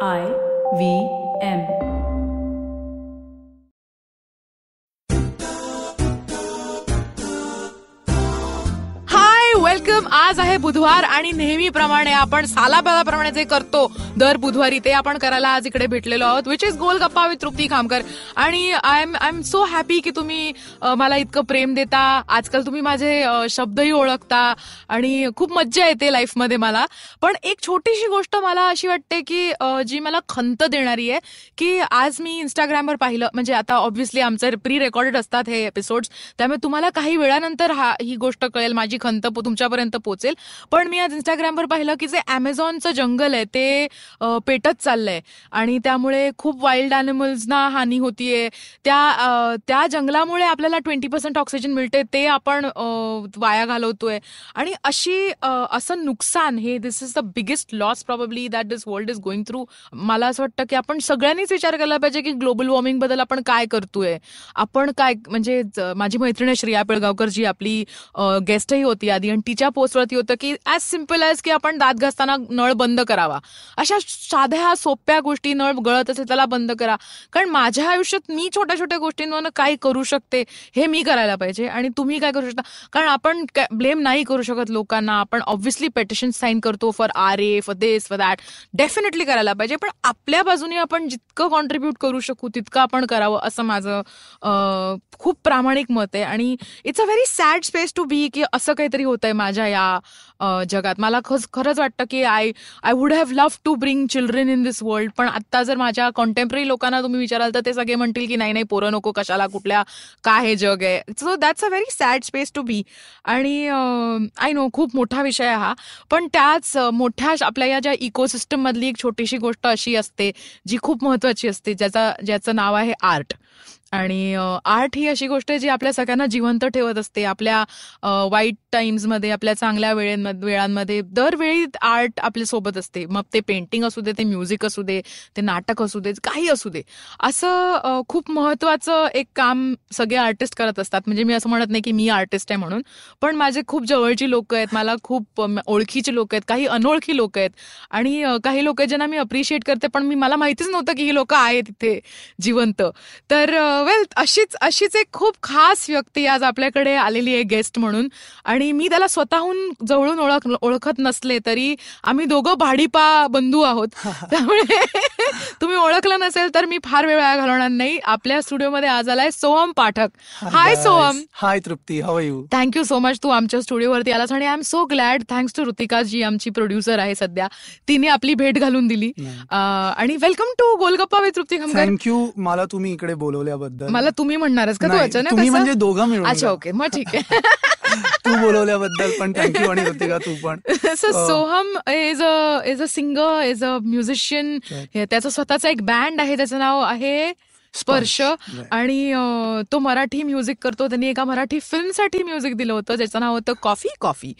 I V M. हाय आज आहे बुधवार आणि नेहमीप्रमाणे आपण सालाबालाप्रमाणे जे करतो दर बुधवारी ते आपण करायला आज इकडे भेटलेलो आहोत विच इज गोल गप्पा विथ तृप्ती खामकर. आणि I am I am so happy की तुम्ही मला इतकं प्रेम देता. आजकाल तुम्ही माझे शब्दही ओळखता आणि खूप मज्जा येते लाईफमध्ये मला. पण एक छोटीशी गोष्ट मला अशी वाटते की जी मला खंत देणारी आहे की आज मी इंस्टाग्रामवर पाहिलं म्हणजे आता ऑब्व्हियसली आमचे प्री रेकॉर्डेड असतात हे एपिसोड्स त्यामुळे तुम्हाला काही वेळानंतर हा ही गोष्ट कळेल माझी खंत तुमच्यापर्यंत लोकांपर्यंत पोहोचेल पण मी आज इंस्टाग्रामवर पाहिलं की जे अमेझॉनचं जंगल आहे ते पेटत चाललंय. आणि त्यामुळे खूप वाईल्ड अॅनिमल्सना हानी होतीये. त्या त्या जंगलामुळे आपल्याला ट्वेंटी पर्सेंट ऑक्सिजन मिळते ते आपण वाया घालवतोय. आणि अशी असं नुकसान हे this is the biggest loss probably that this world is going through मला असं वाटतं की आपण सगळ्यांनीच विचार केला पाहिजे की ग्लोबल वॉर्मिंगबद्दल आपण काय करतोय. आपण काय म्हणजे माझी मैत्रिणी आहे श्रेया पिळगावकर जी आपली गेस्टही होती आधी. आणि तिच्या पोचवत होतं की ॲज सिंपल ॲज की आपण दात घासताना नळ बंद करावा. अशा साध्या सोप्या गोष्टी नळ गळत असेल त्याला बंद करा. कारण माझ्या आयुष्यात मी छोट्या छोट्या गोष्टींवर काय करू शकते हे मी करायला पाहिजे आणि तुम्ही काय करू शकता? कारण आपण ब्लेम नाही करू शकत लोकांना. आपण ऑब्व्हियसली पेटिशन साईन करतो for or a for this for that definitely करायला पाहिजे. पण आपल्या बाजूने आपण जितकं कॉन्ट्रीब्यूट करू शकू तितकं आपण करावं असं माझं खूप प्रामाणिक मत आहे. आणि it's a very sad space to be की असं काहीतरी होतंय माझ्या या जगात. मला खच खरंच वाटतं की I I would have love to bring children in this world पण आता जर माझ्या कॉन्टेम्पररी लोकांना तुम्ही विचाराल तर ते सगळे म्हणतील की नाही नाही पोरं नको कशाला कुठल्या काय हे जग आहे? So that's a very sad space to be आणि आय नो खूप मोठा विषय आहे हा. पण त्याच मोठ्या आपल्या या ज्या इकोसिस्टम मधली एक छोटीशी गोष्ट अशी असते जी खूप महत्वाची असते ज्याचा ज्याचं नाव आहे आर्ट आणि आर्ट ही अशी गोष्ट आहे जी आपल्या सगळ्यांना जिवंत ठेवत असते. आपल्या वाईट टाइम्समध्ये आपल्या चांगल्या वेळेंमध्ये वेळांमध्ये दरवेळी आर्ट आपल्यासोबत असते. मग ते पेंटिंग असू दे ते म्युझिक असू दे ते नाटक असू दे काही असू दे. असं खूप महत्वाचं एक काम सगळे आर्टिस्ट करत असतात. म्हणजे मी असं म्हणत नाही की मी आर्टिस्ट आहे म्हणून. पण माझे खूप जवळची लोक आहेत. मला खूप ओळखीची लोक आहेत. काही अनोळखी लोक आहेत. आणि काही लोक आहेत ज्यांना मी अप्रिशिएट करते पण मी मला माहितीच नव्हतं की ही लोक आहेत तिथे जिवंत. तर वेल अशीच अशीच एक खूप खास व्यक्ती आज आपल्याकडे आलेली आहे गेस्ट म्हणून. आणि मी त्याला स्वतःहून जवळून ओळख ओळखत नसले तरी आम्ही दोघं भाडीपा बंधू आहोत. त्यामुळे तुम्ही ओळखलं नसेल तर मी फार वेळ वाया घालवणार नाही. आपल्या स्टुडिओमध्ये आज आलाय Soham Pathak. Hi Soham. Hi Trupti. How you thank you so much तू आमच्या स्टुडिओवरती आलास आणि I am so glad thanks to Ritika ji आमची प्रोड्युसर आहे सध्या. तिने आपली भेट घालून दिली. आणि welcome to Golgappa with Trupti thank you मला तुम्ही इकडे बोलवल्याबद्दल मला तुम्ही म्हणणारच का तू अचानक तुम्ही? म्हणजे दोघं मिळून अच्छा. ओके मग ठीक आहे तू बोलवल्याबद्दल पण थँक्यू आणि ऋतिका तू पण so Soham is a is a singer is a musician. त्याचा स्वतःचा एक बँड आहे त्याचं नाव आहे स्पर्श. आणि तो मराठी म्युझिक करतो. त्यांनी एका मराठी फिल्मसाठी म्युझिक दिलं होतं ज्याचं नाव होतं coffee coffee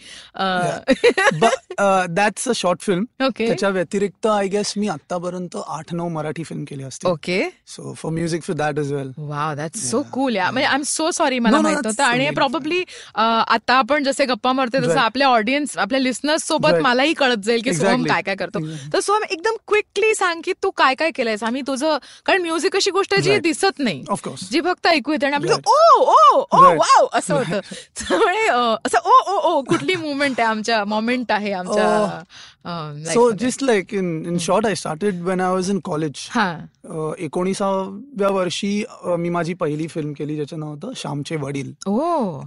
that's a short film okay त्याच्या व्यतिरिक्त आय गेस मी आतापर्यंत आठ नऊ मराठी फिल्म केली असते okay so for music for that is well wow that's so cool yeah म्हणजे आय एम सो सॉरी मला माहीत नव्हतं आणि. प्रॉब्ली आता आपण जसे गप्पा मारते तसं. आपल्या ऑडियन्स आपल्या लिस्नर्स सोबत. मलाही कळत जाईल की सोहम. काय काय करतो. तर सोहम एकदम क्विकली सांग की तू काय काय केलंयस? आम्ही तुझं कारण म्युझिक अशी गोष्ट आहे जी. दिसत नाही. ऑफकोर्स जी फक्त ऐकू येते आणि आपलं. ओ ओ ओ. वाव असं होतं. त्यामुळे असं ओ ओ ओ कुठली मुवमेंट आहे आमच्या मोमेंट आहे आमच्या so. Just like in in short I started when I was in college हा. एकोणीसाव्या वर्षी मी माझी पहिली फिल्म केली ज्याचं नाव होतं श्यामचे वडील. ओ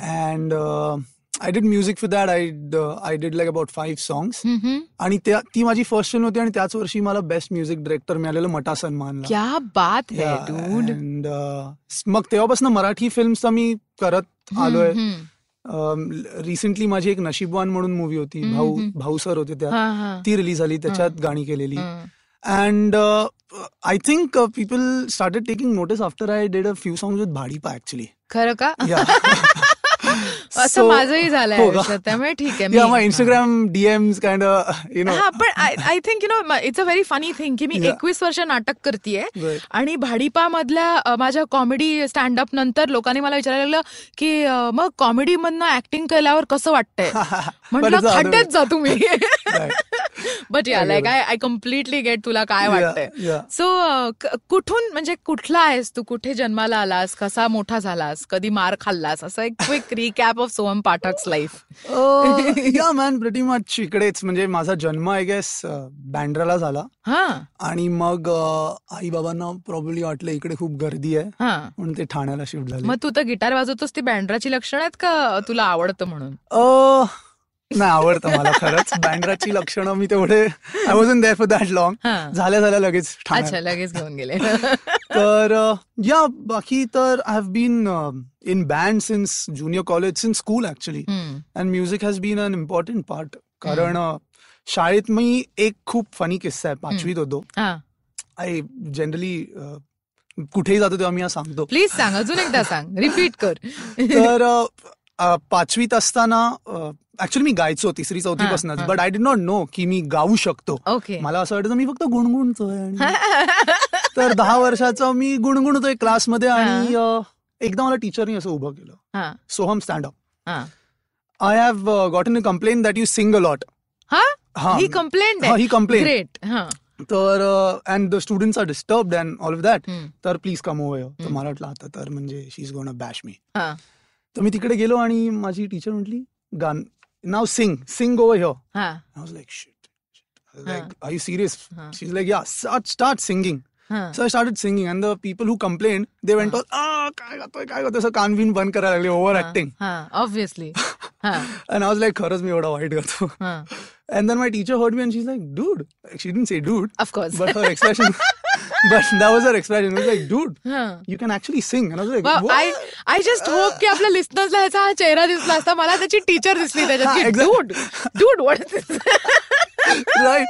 and I did music for that. I uh, I did like about five songs. हम्म. आणि ती माझी फर्स्ट फिल्म होती आणि त्याच वर्षी मला बेस्ट म्युझिक डिरेक्टर मिळालेलं मटा सन्मानला क्या बात है डूड uh, मग तेव्हापासून मराठी फिल्मचा मी करत आलोय. रिसेंटली माझी एक नशीबवान म्हणून मूवी होती. भाऊ भाऊ सर होते त्या ती रिलीज झाली त्याच्यात गाणी केलेली. And I think people started taking notice after I did a few songs with Bhadipa actually खरं का? असं माझंही झालंय हो? आयुष्यात, त्यामुळे ठीक आहे Instagram DMs kind you know हा पण I think you know it's a very funny thing की मी. एकवीस वर्ष नाटक करतेय Right. आणि भाडीपा मधल्या माझ्या कॉमेडी स्टँडअप नंतर लोकांनी मला विचारायला लागलं की मग कॉमेडी मधनं ऍक्टिंग केल्यावर कसं वाटतंय म्हटलं खड्ड्यात. जा तुम्ही but yeah I like get I I completely get तुला काय वाटतंय. सो कुठून म्हणजे कुठला आहेस तू? कुठे जन्माला आलास? कसा मोठा झालास? कधी मार खाल्लास? असं एक quick recap of Soham Pathak's life yeah man pretty much इकडेच. म्हणजे माझा जन्म आय गेस बँड्राला झाला. हा. आणि मग आई बाबांना प्रॉब्ली वाटलं इकडे खूप गर्दी आहे. हा. म्हणून ते ठाण्याला शिफ्ट झाले. मग तू तर गिटार वाजवतोस ती बँड्राची लक्षणं आहेत का तुला आवडतं म्हणून? नाही आवडतं मला खरंच. बँड्राची लक्षणं मी तेवढे I wasn't there for that long. झाल्या झाल्या लगेच. अच्छा लगेच घेऊन गेले. तर या बाकी तर I have been in band since junior college since school actually. And music has been an important part कारण शाळेत मी एक खूप फनी किस्सा आहे. पाचवीत होतो आय जनरली कुठेही जातो तेव्हा मी हा सांगतो. प्लीज सांग अजून एकदा सांग. रिपीट कर. तर पाचवीत असताना ऍक्च्युली मी गायचो तिसरी चौथी पासूनच हा. But I did not know की मी गाऊ शकतो. मला असं वाटतं मी फक्त गुणगुणतोय तर दहा वर्षाचा मी गुणगुणतोय क्लासमध्ये आणि अ, एकदा मला टीचरनी असं उभं केलं. सोहम स्टँड अप हा. I have gotten a complain that you sing a lot हा? कंप्लेंट हा, हा. तर and the students are disturb and all of that. तर प्लीज कम ओव्हर तर. मला वाटलं आता तर म्हणजे शी इज गोन बॅश मी तर मी तिकडे गेलो आणि माझी टीचर म्हटली गान नाव sing sing go हिओ start singing so I singing and people who. Complain they went all काय गातोय काय गातोय असं कान बिन बंद करायला लागले over acting obviously and I was like खरंच मी एवढा वाईट गातो and then my teacher heard me and she's like dude she didn't say dude of course but her expression but that was her expression it was like dude हा you can actually sing and I was like Wow, I what? I just hope की आपल्या लिस्नर्सला ह्याचा हा चेहरा दिसला असता मला त्याची टीचर दिसली त्याच्यात की हा, exact- dude dude what right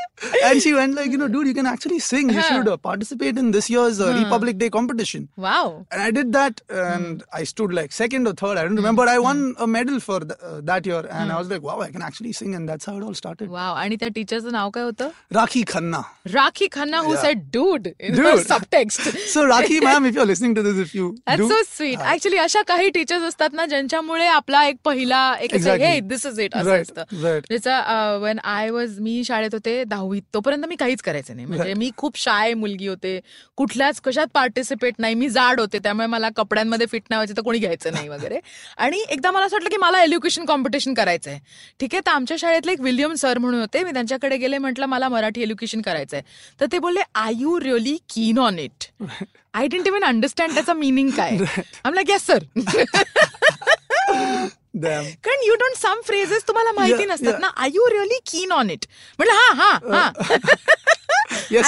and she went like you know dude you can actually sing you Huh. should uh, participate in this year's uh, Huh. Republic Day competition wow And I did that, and I stood like second or third. I don't remember. But I won a medal for th- uh, that year, and I was like, wow, I can actually sing, and that's how it all started. Wow आणि त्या टीचरचं नाव काय होतं Rakhi Khanna. Rakhi Khanna who Yeah. Said dude in Dude. Subtext So Rakhi, ma'am, if you're listening to this, if you That's do, so sweet. Actually, अशा काही teachers असतात ना ज्यांच्यामुळे आपला एक पहिला एक Exactly. हे दिस इज इट असं Right, असतं right. ज्याचा वेन आय वॉज मी शाळेत होते दहावीत तोपर्यंत मी काहीच करायचे नाही. म्हणजे मी खूप शाय मुलगी होते. कुठल्याच कशात पार्टिसिपेट नाही. मी जाड होते. त्यामुळे मला कपड्यांमध्ये फिट नाही तर कोणी घ्यायचं नाही वगैरे. आणि एकदा मला असं वाटलं की मला एज्युकेशन कॉम्पिटिशन करायचं आहे ठीक आहे तर आमच्या शाळेतले एक विल्यम सर म्हणून होते. मी त्यांच्याकडे गेले म्हटलं मला मराठी एज्युकेशन करायचं आहे तर ते बोलले I you really keen on it I didn't even understand त्याचा मिनिंग काय. Um like yes sir. कारण यू डोंट सम फ्रेजेस तुम्हाला माहिती नसतात. ना I you really keen on it म्हटलं हा हा हा.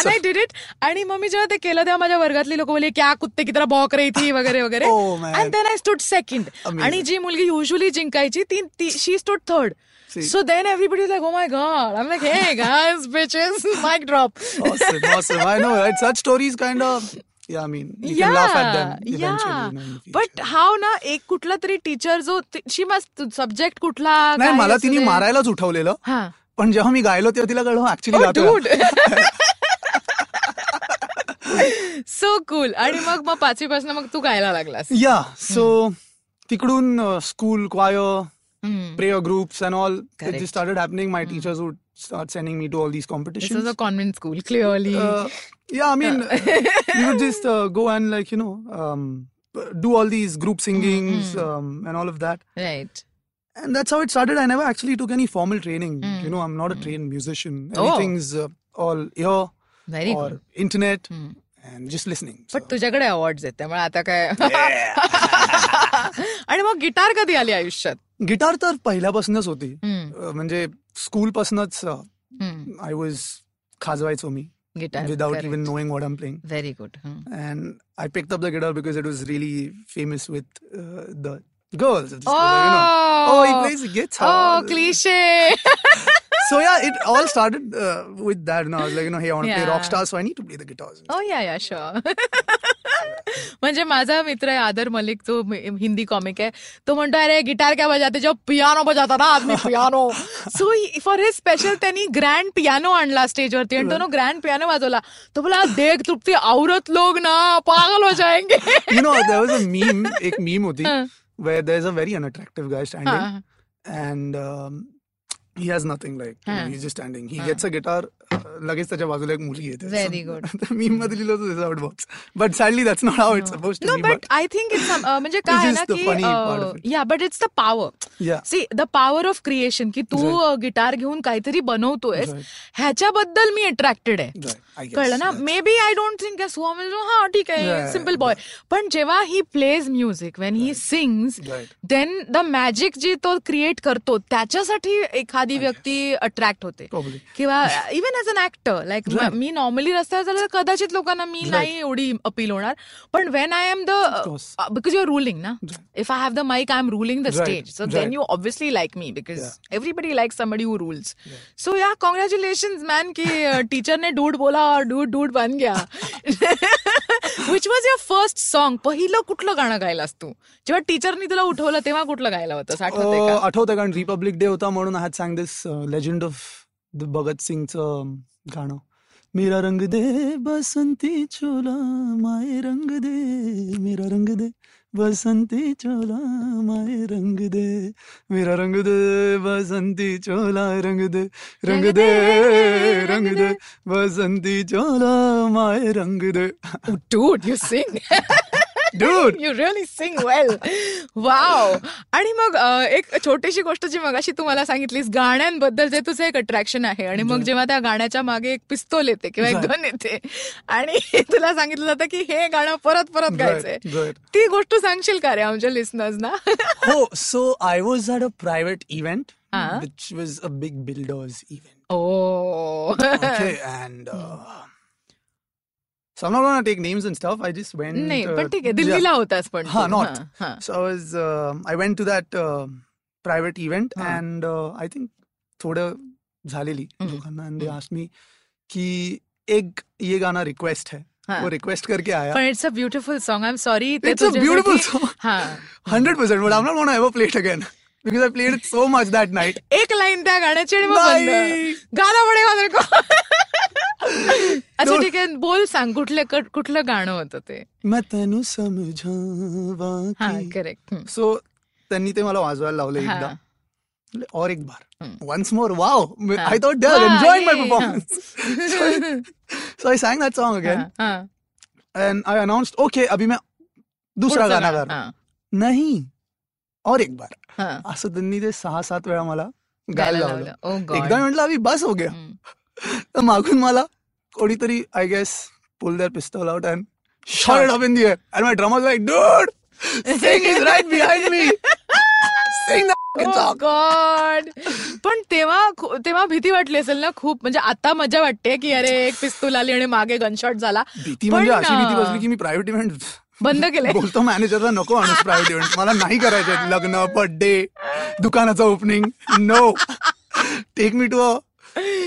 आय डिड इट आणि मग मी जेव्हा ते केलं तेव्हा माझ्या वर्गातली लोक बोलले क्या कुत्ते की तरह बॉक रही थी वगैरे वगैरे Oh. And then I stood second. आणि जी मुलगी युजली जिंकायची ती ती she stood third. So then everybody like oh my god I like hey guys bitches mic drop Awesome, awesome. I know, right? Such stories kind of, but how ना एक कुठला तरी टीचर जो शी मस्त सब्जेक्ट कुठला नाही मला तिने मारायलाच उठवलेलं. पण जेव्हा मी गायलो तेव्हा तिला कळव ऍक्च्युली सो कुल आणि मग मग पाचवी पासून मग तू गायला लागलास. या सो तिकडून school क्वाय prayer group and all it started happening my teachers would start sending me to all this competition convent school clearly competitions was a convent school, clearly. uh, yeah i mean we would just uh, go and like you know um, do all these group singings Mm, um, and all of that right. and that's how it started i never actually took any formal training Mm. you know i'm not a trained musician Oh. everything's uh, all ear Very or good. internet Hmm. and just listening पण so. तुझ्याकडे award आहेत त्यामुळे आता काय आणि मग guitar कधी आली आयुष्यात गिटार तर पहिल्यापासूनच होती हम्म, अ, म्हणजे स्कूल पासूनच हम्म. आय वॉज खाजवायचो मी guitar without correct. even knowing what I'm playing. Very good. And I picked up the guitar because it was really famous with uh, the girls. Oh! You know. oh, he oh! plays guitar. Oh, cliche. so yeah, it all started uh, with that. And I was like, you know, hey, I want to yeah. play rock star, so I need to play the guitars. Oh yeah, yeah, sure. म्हणजे माझा मित्र आहे आदर मलिक जो म- Hindi comic आहे तो म्हणतो अरे गिटार क्या बजाते जो पियानो बजाता ना आदमी piano so for his special त्यांनी ग्रँड पियानो आणला स्टेजवरती आणि तो ग्रँड पियानो वाजवला तो बोला देख तृप्ती औरत लोग ना पागल हो जाएंगे you know, there was a meme, एक meme होती, हाँ. where there's a very unattractive guy standing, हाँ. and um, he has nothing like हा. ही जस्ट स्टँडिंग ही हा. गेट्स अ गिटार लगेच त्याच्या बाजूला एक मुलगी येते. Very good. मी मध्ये लिहिलं होतं out box but sadly that's not how it's suppose no but I think it's म्हणजे काय ना की. Yeah but it's the power. See the power of creation की तू गिटार घेऊन काहीतरी Right. ह्याच्याबद्दल मी अट्रॅक्टेड आहे. कळलं ना? Maybe I don't think so हा ठीक आहे सिंपल बॉय पण जेव्हा he plays music when he sings. Then the magic जी तो क्रिएट करतो त्याच्यासाठी एखादी व्यक्ती अट्रॅक्ट होते. किंवा even as an actor like. Me normally रस्त्यावर चाललं तर कदाचित लोकांना मी. नाही एवढी अपील होणार पण when I am the. Because you are ruling ना if I have the mic I am ruling the. Stage so then. You obviously like me because Yeah. Everybody like somebody who rules so yeah congratulations man की टीचरने dude बोला dude dude बन गया which was your first song पहिलं कुठलं गाणं गायलास तू जेव्हा टीचरनी तुला उठवलं तेव्हा कुठलं गायला होतं आठवतंय कारण रिपब्लिक डे होता म्हणून आय हॅड सांग दिस लेजंड ऑफ भगतसिंगचं गाणं. मेरा रंग दे बसंती चोला माय रंग दे मेरा रंग दे बसंती चोला माय रंग दे. मेरा रंग दे बसंती चोला रंग दे रंग दे रंग दे बसंती चोला माय रंग दे. टूट you sing Dude. You really sing well wow आणि मग अ, एक छोटीशी गोष्ट जी मगाशी तू मला सांगितलीस गाण्यांबद्दल जे तुझं एक अट्रॅक्शन आहे आणि मग जेव्हा त्या गाण्याच्या मागे एक पिस्तोल येते किंवा एक. गन येते आणि तुला सांगितलं जातं की हे गाणं परत परत गायचंय. ती गोष्ट सांगशील का रे आमच्या लिस्नर्स ना Oh, so I was at a private event, Uh-huh. which was a big builders event. O Okay, and uh, so I'm not gonna take names and stuff. I just went. नाही uh, पण ठीक आहे. दिल्लीला होतास पण Ha, Tu. not. हा. So I was. Uh, I went to that uh, private event, Uh-huh. and uh, I think थोडं झालेली. लोकांना and they Mhm. asked me कि एक ये गाना रिक्वेस्ट है हाँ. वो रिक्वेस्ट करके आया पण it's a beautiful song I am sorry It's a beautiful song. हा hundred percent but I'm not gonna ever play it again because I played it so much that night एक line त्या गाण्याची आणि मग गाणं पडेगा मेरे को अच्छा. ठीक आहे. बोल सांग कुठले कुठलं गाणं होतं ते? मैं तेनू समझावा हा की करेक्ट सो त्यांनी ते मला वाजवायला लावलं. एकदा. और एक बार. Once more wow. I thought they are वा, enjoying my performance so I sang that song again and I announced okay अभी मैं दुसरा गाणं गा रहा हूं." नाही और एक बार. असं त्यांनी ते सहा सात वेळा मला गायला लावलं. ओ एकदा म्हटलं अभी बस हो गया. तर मागून मला कोणीतरी I guess pull their pistol out and shot it up in the air and my drummer like dude sing is right behind me sing god पण तेव्हा तेव्हा भीती वाटली असेल ना खूप. म्हणजे आता मजा वाटते की अरे एक पिस्तूल आली आणि मागे गनशॉट झाला. भीती म्हणजे अशी भीती अं, बसली की मी प्रायव्हेट इव्हेंट बंद केलंय. बोलतो मॅनेजरला नको आणूस प्रायव्हेट इव्हेंट मला नाही करायचं लग्न बर्थडे दुकानाचं opening no take me to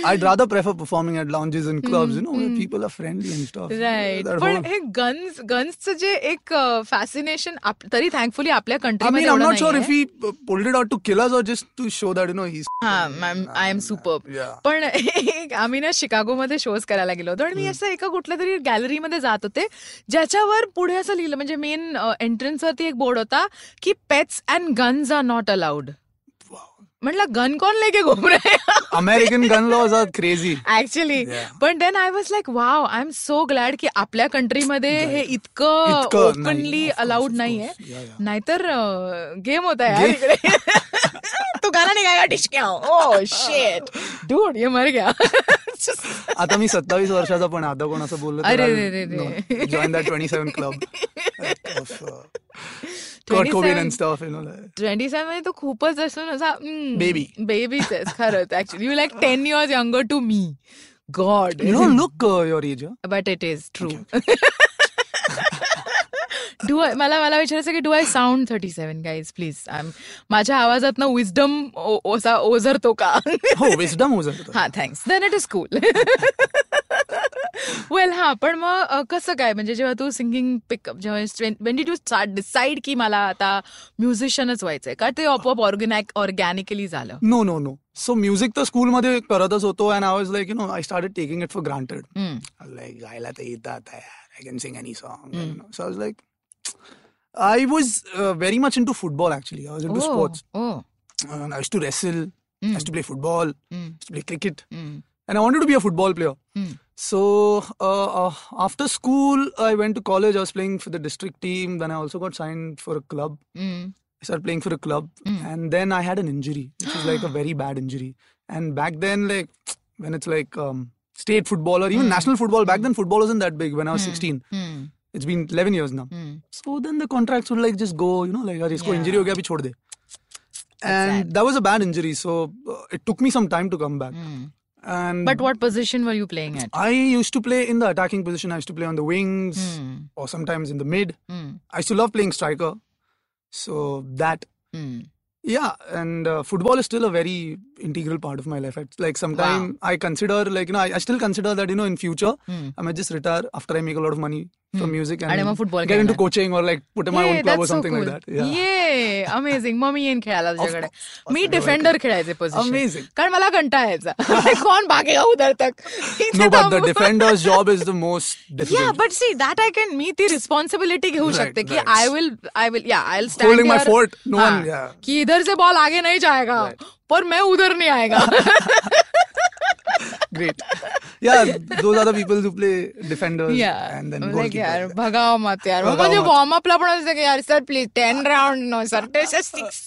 I rather prefer performing at lounges and clubs you know people are friendly and stuff right पण हे गन्स गन्सचं जे एक फॅसिनेशन तरी थँकफुली आपल्या I mean, I'm not sure एवढं if he uh, pulled it out to kill us or just to show that, you know, he's. I am super Yeah. पण एक आम्ही ना शिकागोमध्ये शोज करायला गेलो होतो आणि मी असं एका कुठल्या तरी गॅलरीमध्ये जात होते ज्याच्यावर पुढे असं लिहिलं म्हणजे मेन एंट्रन्स वरती एक बोर्ड होता की pets and guns are not allowed म्हटलं गन कोण लेके घुम रहे American gun laws are crazy. Actually. पण then I was like wow I am so glad की आपल्या कंट्रीमध्ये हे इतकं ओपनली अलाउड नाहीये. नाहीतर गेम होता यार इकडे. तू गाणं नाही गायला टिचक्या ओ शेट डूड ये मर गया. आता मी सत्तावीस वर्षाचा पण आता कोण असं बोललं अरे रे रे रे. Join that twenty seven club Kurt 27 Cobain and stuff, you know. Like. Twenty मध्ये तो खूपच असून असा Baby. बेबीच खरंच actually you like ten years younger to me god look uh, your age, huh? But it is true do I मला मला विचारायचं की do I sound thirty seven guys please माझ्या आवाजात ना विजडम ओझरतो का? हो विस्डम हो जातो हा thanks then it is cool well हा पण मग अ, कसं काय म्हणजे जेव्हा तू सिंगिंग पिकअप जेव्हा when did to start decide की मला आता म्युझिशियनच व्हायचंय का ते आपोआप ऑर्गॅनिक ऑर्गॅनिकली झालं no no no so music तर स्कूलमध्ये करतच होतो and I was like you know I started taking it for granted hmm. Like गायला तर येतात I can sing any song so I was like I was uh, very much into football actually. I was into Oh, sports. oh. And I used to wrestle. I used to play football, I Hmm. used to play cricket, Hmm. and I wanted to be a football player. Hmm. So uh, uh, after school, I went to college. I was playing for the district team. Then I also got signed for a club. Hmm. I started playing for a club, Mm. and then I had an injury, which was like a very bad injury. And back then, like when it's like um, state football or even Mm. national football, back then football wasn't that big. When I was Mm. 16, Hmm. it's been 11 years now. Hmm. So then the contracts would like just go, you know, like "अरे, इसको Yeah. injury हो गया अभी छोड़ दे. And sad. that was a bad injury, so uh, it took me some time to come back. Hmm. And But what position were you playing at? I used to play in the attacking position. I used to play on the wings Hmm. or sometimes in the mid. Hmm. I used to love playing striker. So that Hmm. Yeah, and uh, football is still a very integral part of my life. It's like sometime I consider, like you know, I, I still consider that you know, in future, Hmm. I might just retire after I make a lot of money from music and, आणि मग football get into coaching or like put in my own club or that's so something cool. like that. Yeah, Yay, amazing. मग मी येईन खेळायला तुझ्याकडे मी you're defender खेळायचे position Amazing. कारण मला कंटाळा यायचा कोण भागेगा उधर तक इथे No, but the defender's job is the most difficult. Yeah, but see that I can मी ती रिस्पॉन्सिबिलिटी घेऊ Right, शकते की right. I will I will yeah I stand Holding my fort, no हाँ, one- yeah. कि इधर से ball आगे नहीं जाएगा पर मैं उधर नहीं आएगा Great. Yeah, those are the people who play defenders Yeah. and then like भगाव मत यार मग भगाव म्हणजे. वॉर्म अपला पण असं यार sir please ten round no sir six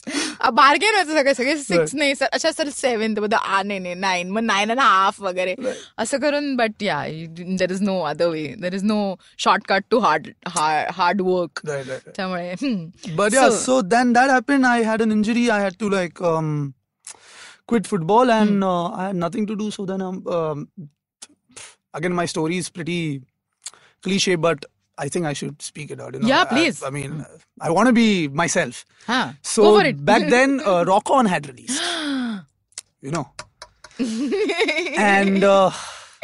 bargain होतं सगळे सगळे सिक्स नाही सर अच्छा सर सेव्हनबद्दल आ नाही नाही नाईन मग नाईन अँड हाफ वगैरे असं करून but yeah there is no other way there is no shortcut to hard hard work Right, right, right. त्यामुळे हम्म. But yeah, So- so, then that happened. I had an injury. I had to like um, quit football and mm. I had nothing to do. So then, um, um, again, my story is pretty cliche, but I think I should speak it out. You know? Yeah, please. I, I mean, I want to be myself. Huh. So back then, uh, Rock On had released. you know. and uh,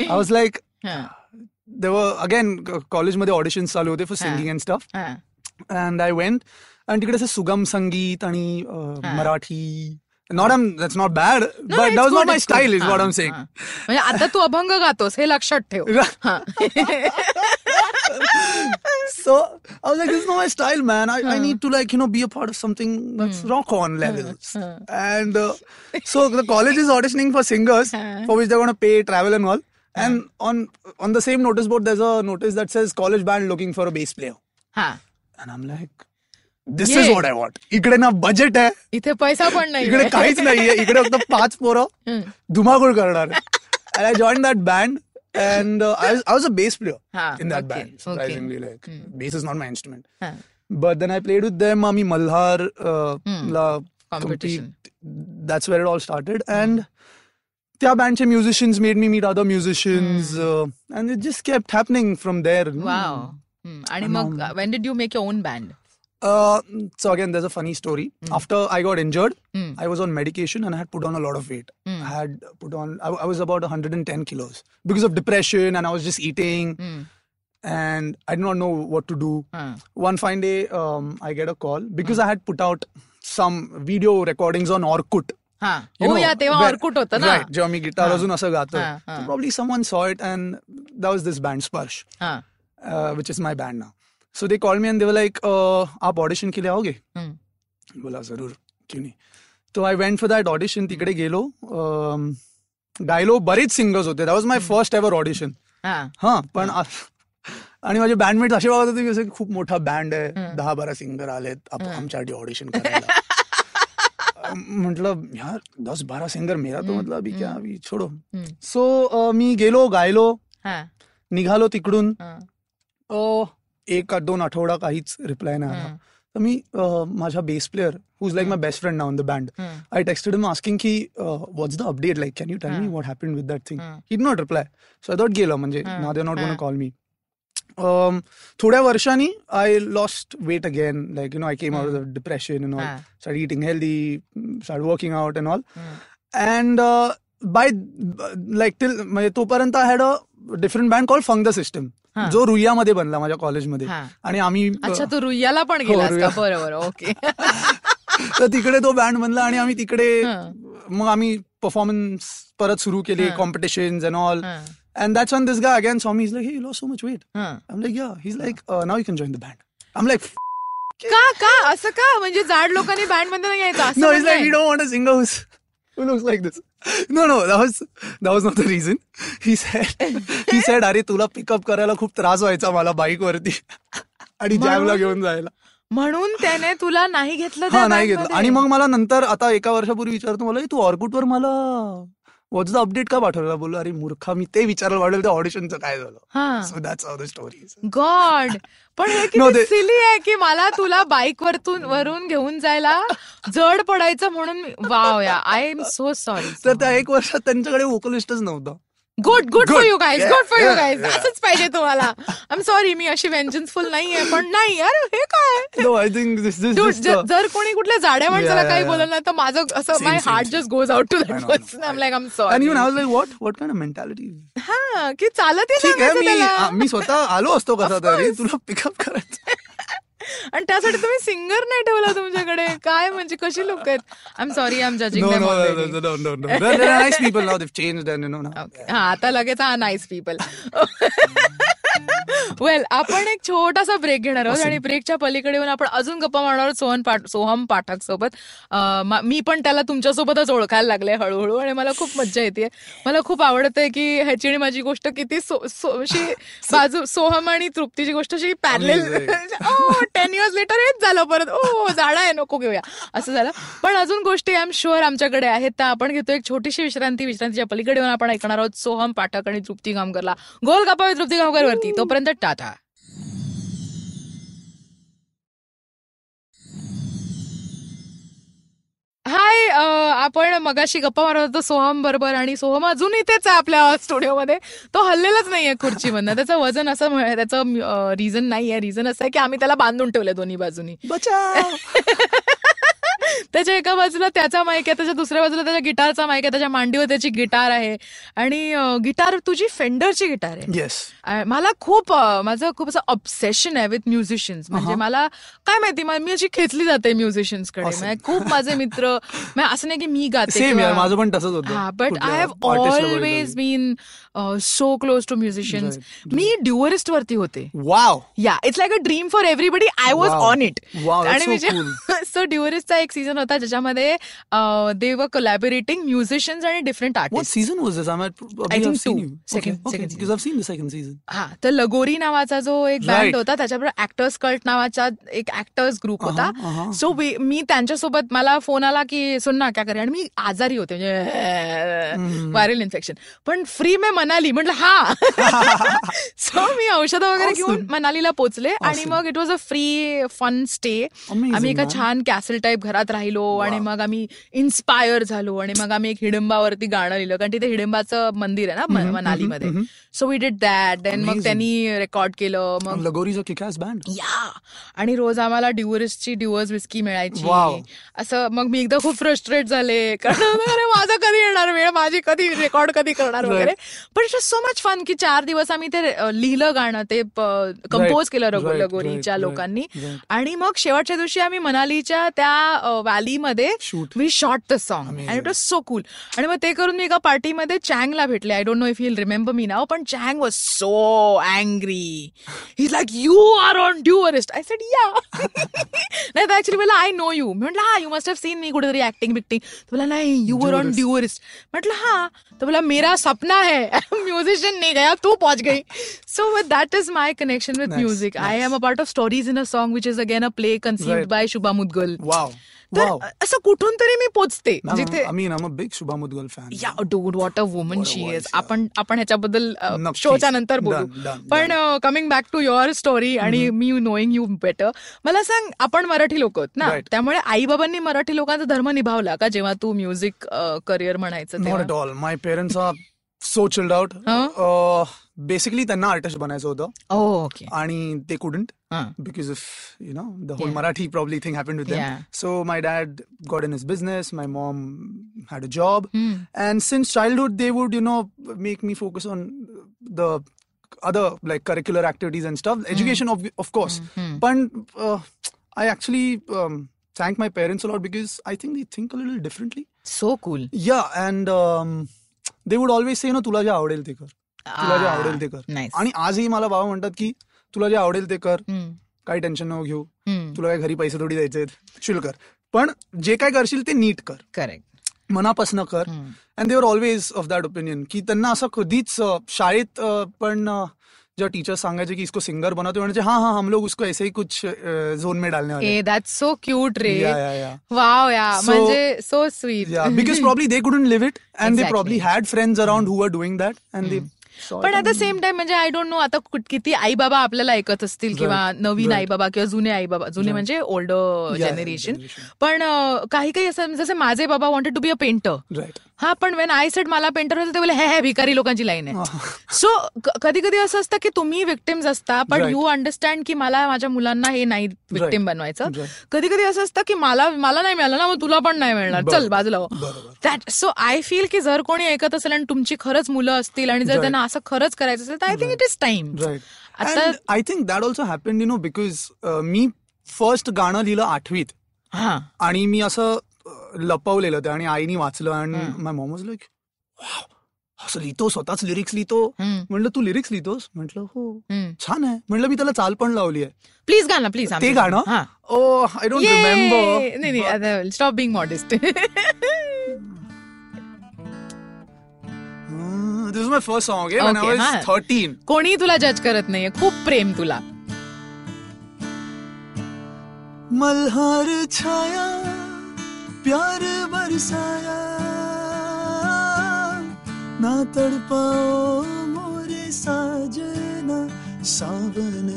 I was like, huh. there were, again, college mein auditions chalu for singing huh. and stuff. Huh. And I went. And ticket se Sugam Sangeet, ani, Marathi, Not I'm that's not bad No, but it's that was good, not my it's good. Style is हा, what am saying हा. म्हणजे आता तू अभंग गातोस हे लक्षात ठेव हा. so I was like, this is not my style, man. I, I need to like, you know, be a part of something that's rock on levels. And uh, so the college is auditioning for singers for which they're going to pay travel and all. And on on the same notice board, there's a notice that says college band looking for a bass player. हा And I'm like, this is Yay. what I want. इकडे ना budget आहे इथे पैसा पण नाही इकडे काहीच नाहीये इकडे फक्त पाच पोरं धुमाकूळ करणार and I joined that band and uh, I was I was a bass player Ha, in that okay, band surprisingly like bass is not my instrument हा. but then I played with them आम्ही Malhar uh, ला Competition. compete that's where it all started and त्या bandचे musicians made me meet other musicians uh, and it just kept happening from there wow hmm. आणि मग when did you make your own band Uh, so again, there's a funny story. Hmm. After I got injured, I was on medication and I had put on a lot of weight. Hmm. I had put on, I, I was about 110 kilos because of depression and I was just eating Hmm. and I did not know what to do. One fine day, um, I get a call because Hmm. I had put out some video recordings on Orkut. हा You हो know, या तेव्हा where- Orkut होतं ना Right, जेव्हा मी guitar हा. अजून असं गातो. हा, हा. So probably someone saw it and that was this band, Sparsh. हा uh, called me and they were like, uh, आप ऑडिशन के लिए आओगे. बोला जरूर क्यों नहीं? तो I went for that audition तिकडे गेलो गायलो बरेच सिंगर्स होते. That was my first ever audition हा. हा पण आणि माझे बँडमेट असे बघत होते की असं खूप मोठा बँड आहे. दहा बारा सिंगर आलेत. आप- आमच्यासाठी ऑडिशन करायला. म्हटलं यार दस बारा सिंगर मेरा तो मतलब अभी क्या अभी छोडो. सो मी गेलो गायलो निघालो तिकडून. एक का दोन आठवडा काहीच रिप्लाय नाही आला. तर मी अ, माझा bass player whose like my best friend now in the band I texted him asking की what's the update like can you tell me what happen with that thing he not reply so I thought गेलं म्हणजे ना they not gone call me थोड्या वर्षांनी I lost weight again like you know I came out of depression and all हा. Start eating healthy start working out and all and by like till म्हणजे तोपर्यंत I had a different band call fung the system हा. जो रुईयामध्ये बनला माझ्या कॉलेजमध्ये हा. आणि आम्ही अच्छा तू रुईयाला पण का रुईया. बरोबर ओके तर तिकडे तो बँड बनला आणि आम्ही तिकडे हा. मग आम्ही परफॉर्मन्स परत सुरू केले कॉम्पिटिशन अँड ऑल हा. And that's one this guy again saw me is like hey loss so much weight हा. Um like yeah he like now you can join the band um like का का असं का म्हणजे जाड लोकांनी बँडमध्ये नाही यायचं असं no is? Like you don't want a whose who looks like this. No, no, that was that was not the reason. He said he said अरे तुला पिकअप करायला खूप त्रास व्हायचा मला बाईक वरती आणि जॅमला? घेऊन जायला म्हणून त्याने तुला नाही घेतलं हा नाही घेतलं? आणि मग मला नंतर आता एका वर्षापूर्वी विचारतो मला "ए, तू ऑर्कुटवर मला वॉच अपडेट का पाठवला? बोललो अरे मूर्खा मी ते विचारायला वाटेल त्या ऑडिशनचं काय झालं? So that's the story god पण हे किती सिली आहे की मला तुला बाईक वरतून वरून घेऊन जायला जड पडायचं म्हणून वाव या आय एम सो सॉरी तर त्या एक वर्षात त्यांच्याकडे वोकलिस्टच नव्हता. Good good for Good. You guys good for you guys. असंच पाहिजे तुम्हाला आय एम सॉरी मी अशी व्यंजनफुल नाहीये पण नाही यार हे काय आय थिंक जर कोणी कुठल्या जाड्या माणसाला काही बोललं ना तर माझं असं my heart. Just goes out to that. Person I like I am sorry I was like what what kind of mentality हा की चालत मी स्वतः आलो असतो कसा तरी. तुला पिकअप करायचं आणि त्यासाठी तुम्ही सिंगर नाही ठेवला तुमच्याकडे. काय म्हणजे कशी लोक आहेत? I am sorry I am judging हा आता लगेच हा नाईस पीपल वेल आपण एक छोटासा ब्रेक घेणार आहोत आणि ब्रेकच्या पलीकडे येऊन आपण अजून गप्पा मारणार आहोत सोहन पाठ सोहम पाठक सोबत मा- पण त्याला तुमच्यासोबतच ओळखायला लागले हळूहळू आणि मला खूप मज्जा येते मला खूप आवडतंय की ह्याची आणि माझी गोष्ट किती बाजू सोहम आणि तृप्तीची गोष्ट अशी पॅरलेल टेन इयर्स लेटर हेच झालं परत. ओ झाडा आहे नको घेऊया. असं झालं. पण अजून गोष्टी आय एम शुअर आमच्याकडे आहेत. त्या आपण घेतो एक छोटीशी विश्रांती. विश्रांतीच्या पलीकडे येऊन आपण ऐकणार आहोत सोहम पाठक आणि तृप्ती गामकरला. गोल गप्पा तृप्ती गामकर वरती तोपर्यंत टाटा. हाय आपण मगाशी गप्पा मारत होतो सोहम बरोबर आणि सोहम अजून इथेच आहे आपल्या स्टुडिओमध्ये. तो हल्लेलाच नाहीये खुर्चीमधनं. त्याचं वजन असं त्याचं रिझन नाहीये. रिझन असं आहे की आम्ही त्याला बांधून ठेवले दोन्ही बाजूनी. त्याच्या एका बाजूला त्याचा माईक आहे त्याच्या दुसऱ्या बाजूला त्याच्या गिटारचा माईक आहे त्याच्या मांडीवर त्याची गिटार आहे. आणि गिटार तुझी फेंडरची गिटार आहे. येस मला खूप माझं खूप असं ऑब्सेशन आहे विथ म्युझिशियन्स म्हणजे. मला काय माहिती मा- मी अशी खेचली जाते म्युझिशियन्सकडे. म्हणजे खूप माझे मित्र असं नाही की मी गाते माझं पण तसंच होतं. हा but I have always been so close to musicians. मी ड्युअरिस्ट वरती होते. Wow yeah it's like a dream for everybody I was. On it आणि सो ड्युअरिस्टचा एक सीझन होता ज्याच्यामध्ये दे वर कोलॅबोरेटिंग म्युझिशियन्स आणि डिफरंट What आर्टिस्ट season. हा तर लगोरी नावाचा जो एक बँड. होता त्याच्याबरोबर ऍक्टर्स कल्ट नावाचा एक ऍक्टर्स ग्रुप होता अहा, अहा. सो मी त्यांच्यासोबत मला फोन आला की सुन ना क्या करे आणि मी आजारी होते म्हणजे. व्हायरल इन्फेक्शन पण फ्री मे मनाली म्हटलं हा सो मी औषधं वगैरे. घेऊन मनालीला पोचले आणि. मग it was a free fun stay आम्ही एका. छान कॅसल टाईप घरात राहिलो आणि मग आम्ही इन्स्पायर झालो आणि मग आम्ही एक हिडंबावरती गाणं लिहिलं. कारण तिथे हिडंबाचं मंदिर आहे ना मनालीमध्ये. So we did that then मग. त्यांनी रेकॉर्ड केलं मग kick-ass band. या. आणि रोज आम्हाला ड्युअर्सची ड्युअर्स विस्की मिळायची. असं मग मी एकदा खूप फ्रस्ट्रेट झाले. कारण अरे माझा कधी येणार वेळ? माझी कधी रेकॉर्ड कधी करणार. वगैरे? पण इट सो मच फन की चार दिवस आम्ही ते लिहिलं गाणं. ते कंपोज केलं रघु- लगोरीच्या लोकांनी. आणि मग शेवटच्या दिवशी आम्ही मनालीच्या त्या व्हॅलीमध्ये Shoot. We shot the song. And it was so cool आणि मग ते करून मी एका पार्टीमध्ये चँगला भेटले. I don't know if he'll remember me नाव पण Chang was so angry he like you are on tourist I said yeah नाही तर ऍक्च्युली मला आय नो यू म्हटलं हा you must have seen me कुठेतरी ऍक्टिंग बिक्टिंग. तर मला नाही यू वर ऑन. ड्युअरिस्ट म्हटलं हा. तर बोला मेरा सपना है. म्युझिशियन नहीं गया तू पहुंच गई. So that is my connection with music I am a part of stories in a song which is again a play Right. By Shubha Mudgal Wow. तर Wow. असं कुठून तरी मी पोचते जिथे I mean, I'm a big Shubha Mudgal fan. Yeah dude what a woman What a she is yeah. आपण आपण ह्याच्याबद्दल अ. शोच्या नंतर बोलू Done, done, पण coming back to your story आणि मी नोईंग यू बेटर मला सांग आपण मराठी लोक आहोत ना Right. त्यामुळे आई बाबांनी मराठी लोकांचा धर्म निभावला का जेव्हा तू म्युझिक करिअर म्हणायचं Not तेव्हा? at all. My parents are so chilled out. Huh? Uh, basically, त्यांना आर्टिस्ट बनायचं होतं Oh, okay. आणि ते couldn't हां. because of you know the whole Yeah. Marathi probably thing happened with them. Yeah. So my dad got in his business. My mom had a job, Hmm. and since childhood they would you know make me focus on the other like curricular activities and stuff. Education of of course, Hmm. but uh, I actually um, thank my parents a lot because I think they think a little differently. So cool. Yeah, and um, they would always say, "No, तुला जे आवडेल ते कर. तुला जे आवडेल ते कर." आणि आजही मला बाबा म्हणतात की तुला जे आवडेल ते कर. काही टेन्शन नको घेऊ. तुला काय घरी पैसे थोडी द्यायचे शुल्क कर पण जे काय करशील ते नीट कर Correct. मनापासून कर and they're always of that opinion की त्यांना असं कधीच शाळेत पण जेव्हा टीचर सांगायचे की इसको सिंगर बनवते म्हणजे हाँ हाँ हम लोग उसको ऐसे ही कुछ झोन में डालने वाले दॅट सो क्यूट रे. वाव या म्हणजे so sweet they couldn't live it, and they Exactly. probably had friends around who were doing that, and they. saw पण ऍट द सेम टाइम म्हणजे आय डोंट नो आता किती आई बाबा आपल्याला ऐकत असतील किंवा नवीन. आई बाबा किंवा जुने आई बाबा जुने. म्हणजे ओल्डर yeah, जनरेशन. पण काही काही असं जसे माझे बाबा wanted to be a painter. हा पण वेन आय सेट मला पेंटर होतं ते बोले हे हे भिकारी लोकांची लाईन आहे सो कधी कधी असं असतं की तुम्ही विक्टिम्स असता पण. यू अंडरस्टँड की मला माझ्या मुलांना हे नाही विक्टिम बनवायचं. कधी कधी असं असतं की मला मला नाही मिळालं ना मग तुला पण नाही मिळणार चल. बाजूला. दॅट सो आय फील की जर कोणी ऐकत असेल आणि तुमची खरंच मुलं असतील आणि जर Right. त्यांना असं खरंच करायचं असेल तर I think it is time Right. आता And I think that also happened, you know, because uh, मी फर्स्ट गाणं लिहिलं आठवीत. हा. आणि मी असं लपवलेलं ते आणि आईनी वाचलं आणि माय मॉम वॉज लाईक असं लिहितो स्वतःच लिरिक्स लिहितो. म्हटलं तू लिरिक्स लिहितोस? म्हटलं हो. छान आहे. म्हटलं मी त्याला चाल पण लावली आहे. प्लीज गाणं प्लीज ते गाणं? ओ I don't! Remember stop being modest this song आहे आय वाज 13 कोणी तुला जज करत नाहीये. खूप प्रेम तुला. मल्हार छाया प्यार बरसाया ना तड़पाओ मोरे साजना सावन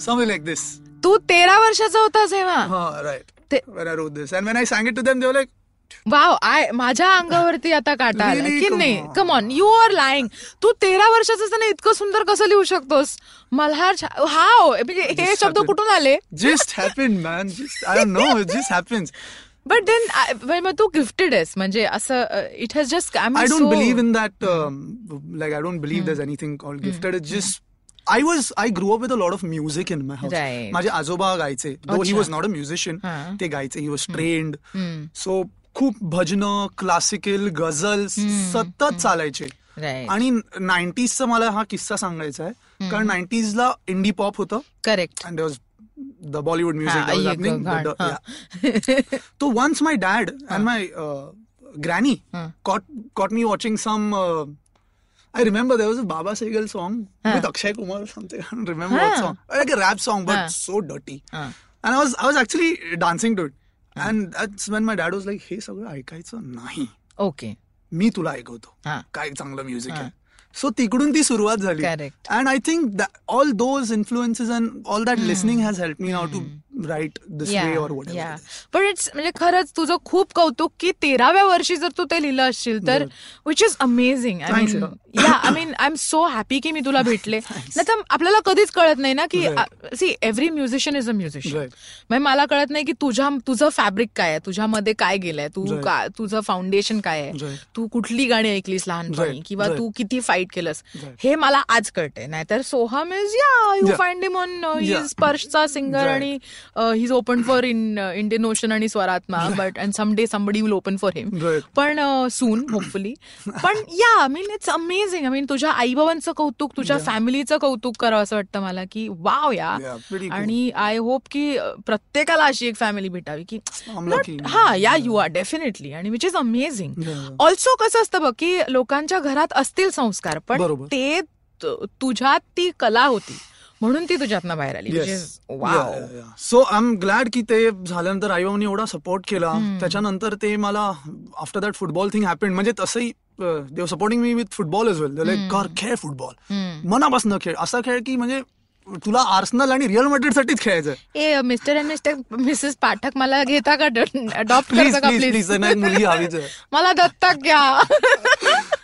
समथिंग लाईक दिस तू तेरा वर्षाचा होता जेव्हा. हा right when I wrote this and when I sang it to them they were like wow I माझ्या अंगावरती आता काटा की नाही? Come on you are lying तू तेरा वर्षाचा त्याने इतकं सुंदर कसं लिहू शकतोस? मला हा म्हणजे हे शब्द कुठून आले? Just happen man just I know just happens but then Tu gifted आहेस. म्हणजे असं it has just I I don't believe in that like I don't believe that's anything call gifted is just I was I grow up with a lot of music in my house माझे आजोबा गायचे. Though he was not a musician ते गायचे. He was trend so खूप भजन classical गझल सतत चालायचे. आणि नाईन्टीजचा मला हा किस्सा सांगायचा आहे. कारण नाईन्टीजला इंडी पॉप होतं. Correct and was the Bollywood music तो once my dad and my granny caught caught me watching some I remember there was a Baba Sehgal song with Akshay Kumar remember song rap song but so डटी and I was I was actually dancing to it And that's when my dad was like, "हे सगळं ऐकायचं नाही. Okay मी तुला ऐकवतो. काय चांगलं music आहे." So तिकडून ती सुरुवात झाली Correct. And I think all those influences and all that listening has help me now to write this way or पण इट्स म्हणजे खरंच तुझं खूप कौतुक की तेराव्या वर्षी जर तू ते लिहिलं असशील तर which is amazing I mean yeah I mean I am so happy की मी तुला भेटले नाही तर आपल्याला कधीच कळत नाही ना की see every musician is a musician. म्हणजे मला कळत नाही की तुझ्या तुझं फॅब्रिक काय आहे तुझ्यामध्ये काय गेलंय तू तुझं फाउंडेशन काय आहे. तू कुठली गाणी ऐकलीस लहानपणी. किंवा. तू किती फाईट केलंस. हे मला आज कळतंय नाहीतर Soham is yeah you. Find him on. स्पर्शचा singer. आणि he is open for in Indian Ocean आणि Swaratma but and some day somebody will open for him. पण सून होपफुली पण yeah I mean it's amazing I mean तुझ्या आई बाबांचं कौतुक तुझ्या फॅमिलीचं कौतुक करावं असं वाटतं मला की वाव या. आणि आय होप की अ, प्रत्येकाला अशी एक फॅमिली भेटावी की. हा या यू आर डेफिनेटली आणि विच इज अमेझिंग. ऑल्सो कसं असतं बघ की लोकांच्या घरात असतील संस्कार पण तु- तुझ्यात ती कला होती. म्हणून ती तुझ्यातनं बाहेर आली wow so I am glad की ते झाल्यानंतर आई बाबांनी एवढा सपोर्ट केला. त्याच्यानंतर ते मला after that football thing happen म्हणजे तसंही they've supporting me with football is well like कर खेळ फुटबॉल मनापासून खेळ. असा खेळ की म्हणजे तुला आर्सनल आणि रिअल मॅड्रिड साठीच खेळायचं ए mister and mister missus Pathak मला घेता का? अडॉप्ट प्लीज प्लीज मुलगी हवीच मला दत्तक घ्या.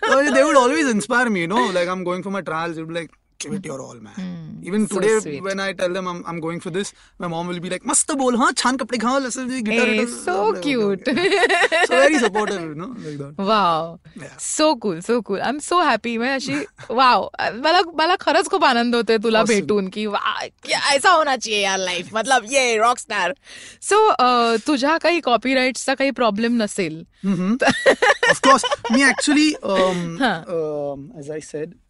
they would always inspire me, you know. Like I'm going for my trials, it it your all, man. Even So today, sweet. when I tell them I'm, I'm going for this, my mom will be like, मस्त बोल, हाँ, छान कपडे घाल, असं guitar. A so cute So very supportive, you know, like that. Wow Yeah. So cool so cool I am so happy म्हणजे अशी wow मला मला खरंच खूप आनंद होतोय तुला. भेटून की ऐसा होना चाहिए यार लाईफ मतलब ये रॉक स्टार सो तुझ्या काही कॉपीराईटचा काही प्रॉब्लेम नसेल Of course, me actually, um,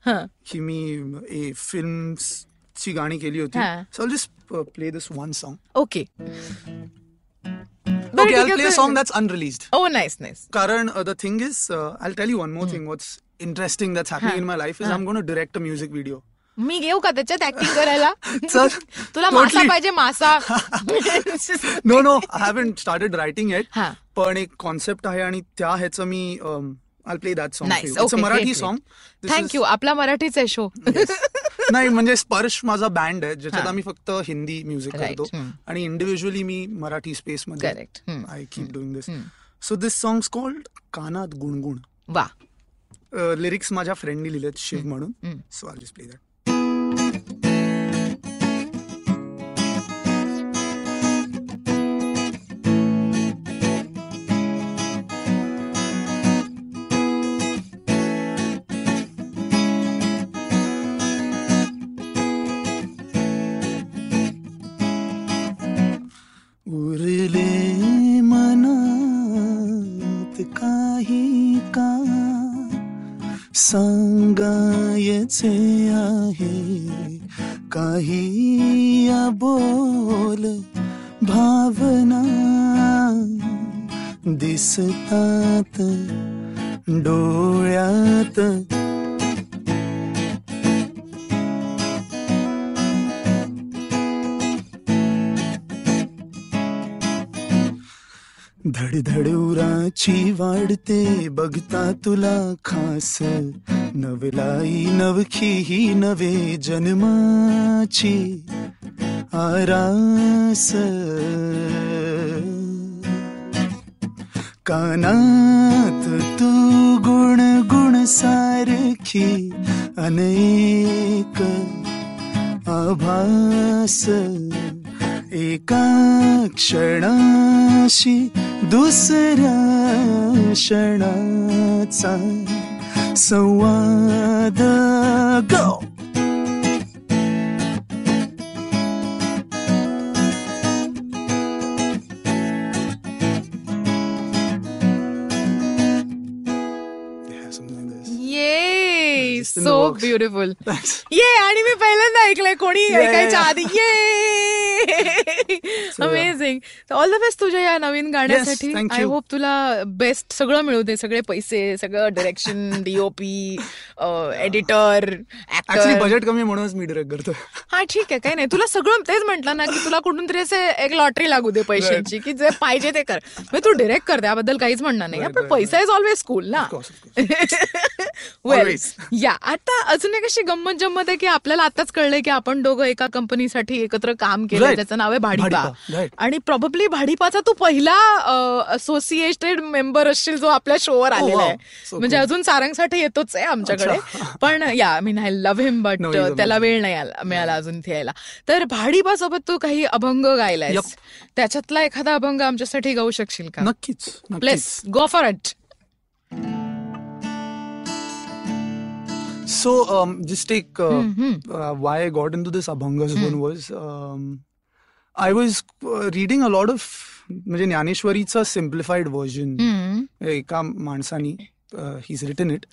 Huh. Um, हं. की मी ए फिल्म्स ची गाणी केली होती हा. So just uh, play this one song. Okay Okay, I'll play a song that's unreleased. Oh nice nice Karan, uh, the thing is, uh, I'll tell you one more thing. What's interesting that's happening in my life is I'm going to direct a music video. मी घेऊ का त्याच्यात acting करायला चल, तुला मासा. पाहिजे मासा No, no, I haven't started writing yet. हा. पण एक कॉन्सेप्ट आहे आणि त्या ह्याचं मी I play that song it's a Marathi song thank you आपला मराठीच आहे शो नाही म्हणजे स्पर्श माझा बँड आहे ज्याच्यात. आम्ही फक्त हिंदी म्युझिक करतो. आणि इंडिव्हिज्युअली मी मराठी स्पेस मध्ये. I keep doing this. So this songs called Kanaat Gungun. वा लिरिक्स माझ्या फ्रेंडनी लिहिलेत शिव म्हणून. So I just play that धडधड वाढते बघता तुला खास. नवलाई नवखी ही नवे जन्माची आरास. कानात तू गुण गुण सारखी अनेक आभास. एका क्षणाशी दुसऱ्या क्षणाचा संवाद. ग सो ब्युटिफुल ये आणि मी पहिल्यांदा ऐकलंय. कोणी ऐकायच्या आधी. ये अमेझिंग ऑल द बेस्ट तुझ्या या नवीन गाण्यासाठी. thank I. होप तुला बेस्ट सगळं मिळू दे सगळे पैसे सगळं direction DOP editor Actually, actor budget कमी म्हणूनच मी डिरेक्ट करतो हा ठीक आहे काही नाही. तुला सगळं तेच म्हटलं ना की तुला कुठून तरी असे एक लॉटरी लागू दे पैशांची की जे पाहिजे ते कर. म्हणजे तू डिरेक्ट कर त्याबद्दल काहीच म्हणणार नाही. पण पैसा इज ऑलवेज कूल ना. वेल. या आता अजून एक अशी गंमत जम्मत आहे की आपल्याला आताच कळलंय की आपण दोघं एका कंपनीसाठी एकत्र काम केलं. त्याचं नाव आहे भाडीपा. आणि प्रॉब्ली भाडीपाचा तू पहिला असोसिएटेड मेंबर असशील जो आपल्या शोवर आलेला wow. आहे. म्हणजे. अजून सारंगसाठी येतोच आहे आमच्याकडे. पण yeah mean I love him but त्याला. वेळ नाही आला- मिळाला अजून इथे यायला. तर भाडीपा सोबत तू काही अभंग गायलायस. Yup. त्याच्यातला एखादा अभंग आमच्यासाठी गाऊ शकशील का? नक्कीच please go for it So, um, just take uh, Mhm. uh, why I got into this Abhanga zone was um, I was uh, reading a lot of म्हणजे ज्ञानेश्वरीचं सिम्प्लिफाईड व्हर्जन एका माणसानी he's written it.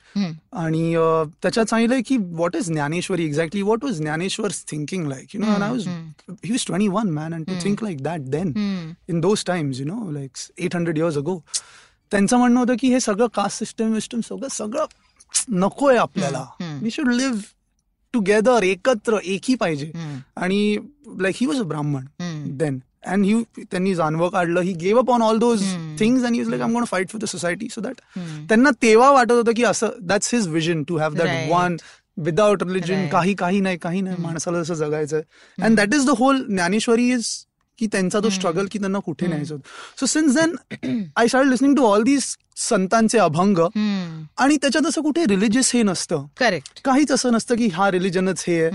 आणि uh, त्याच्यात सांगितलंय की what is Dnyaneshwari? Exactly what was Dnyaneshwar thinking like you know I was he was twenty one man and to think like that then in those times you know like eight hundred years ago त्यांचं म्हणणं होतं की हे सगळं caste system विस्टम सगळं सगळं नकोय आपल्याला. वी शुड लिव्ह टुगेदर एकत्र एकी पाहिजे. आणि लाईक ही वॉज अ ब्राह्मण देन अँड ही त्यांनी जानवं काढलं. He gave up on all those things and use like I'm gonna fight for the society so that त्यांना तेव्हा वाटत होतं की असं that's his vision to have that. One without religion. काही काही नाही काही नाही. माणसाला जसं जगायचं and that is the whole Dnyaneshwari is की त्यांचा तो स्ट्रगल की त्यांना कुठे न्यायचं होतं. So since then I start listening to all these संतांचे अभंग. आणि त्याच्यात असं कुठे रिलिजियस हे नसतं. करेक्ट काहीच असं नसतं की हा रिलिजनच हे आहे.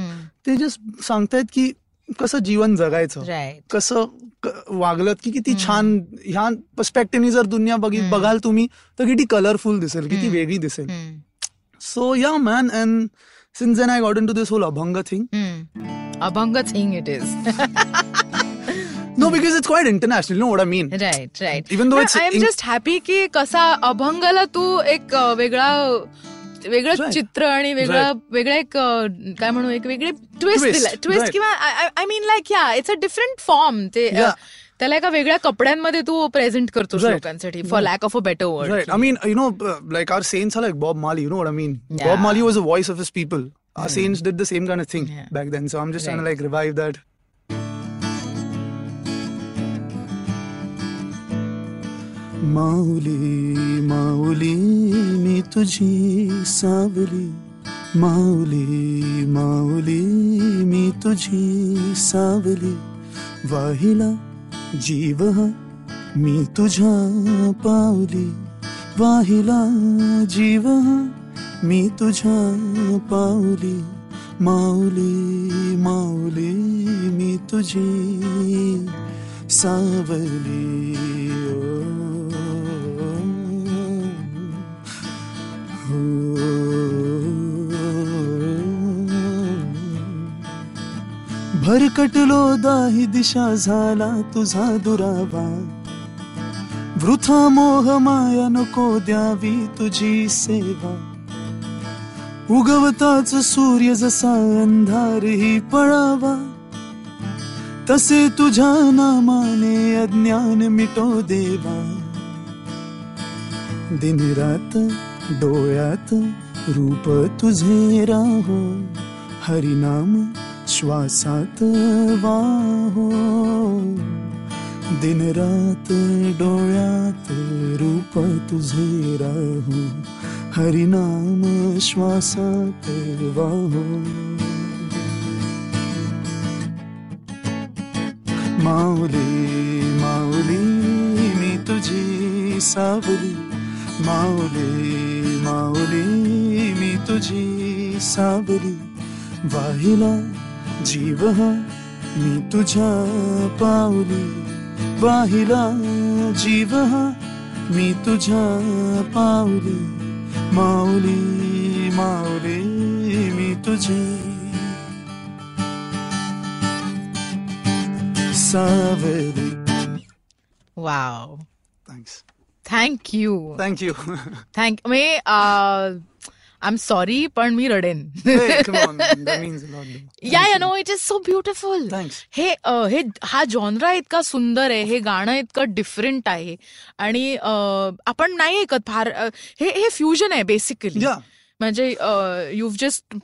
ते जस्ट सांगतायत की कसं जीवन जगायचं. कसं वागलं की किती छान ह्या पर्स्पेक्टिव्हनी जर दुनिया बघी बघाल तुम्ही तर किती कलरफुल दिसेल किती वेगळी दिसेल. So yeah man and since then I got in to this whole abhang thing abhang thing it is no because it's quite international no what I mean right right Even though it's I am in- just happy की कसा अभंगाला तू एक अ, वेगळा वेगळं Right. चित्र आणि वेगळं वेगळं एक अ, काय म्हणू एक वेगळी ट्विस्ट Twist, दिला ट्विस्ट right. किंवा I mean like yeah it's a different form ते अ, Yeah. त्याला एका वेगळ्या कपड्यांमध्ये तू प्रेझेंट करतो Right. लोकांसाठी for lack of a better word Right. I mean, you know, uh, like our saints are like Bob Marley. You know what I mean? Yeah. Bob Marley was the voice of his people. Our saints did the same kind of thing Yeah. back then. So I'm just trying to Right. like revive that. माऊली माऊली मी तुझी सावली. माऊली माऊली मी तुझी सावली. वाहिला जीव हा मी तुझ्या पावली. वाहिला जीव हा मी तुझ्या पावली. माऊली माऊली मी तुझी सावली. ओ. भरकटलो दाही दिशा झाला तुझा दुरावा. वृथा मोह माया नको द्यावी तुझी सेवा. उगवताच सूर्य जसा अंधारही पळावा. तसे तुझ्या नामाने अज्ञान मिटो देवा. दिन रात डोळ्यात रूप तुझे राहो हरिनाम श्वासात वाहो. दिन रात डोळ्यात रूप तुझे राहो हरिनाम श्वासात वाहो. माऊली माऊली मी तुझी सावली. माऊली माऊली मी तुझी सावली वाहिला जीव हा मी तुझ्या पावली वाहिला जीव हा मी तुझ्या पावली माऊली माऊली मी तुझी सावली wow thanks thank you thank you thank me I am sorry पण मी रडेन hey, come on, man. That means a lot. dude. Yeah yeah no it is so beautiful Thanks. हे अ, हे हा जॉनरा इतका सुंदर आहे हे गाणं इतकं डिफरंट आहे आणि अ, आपण नाही ऐकत फार अ, हे हे फ्युजन आहे बेसिकली Yeah. म्हणजे you just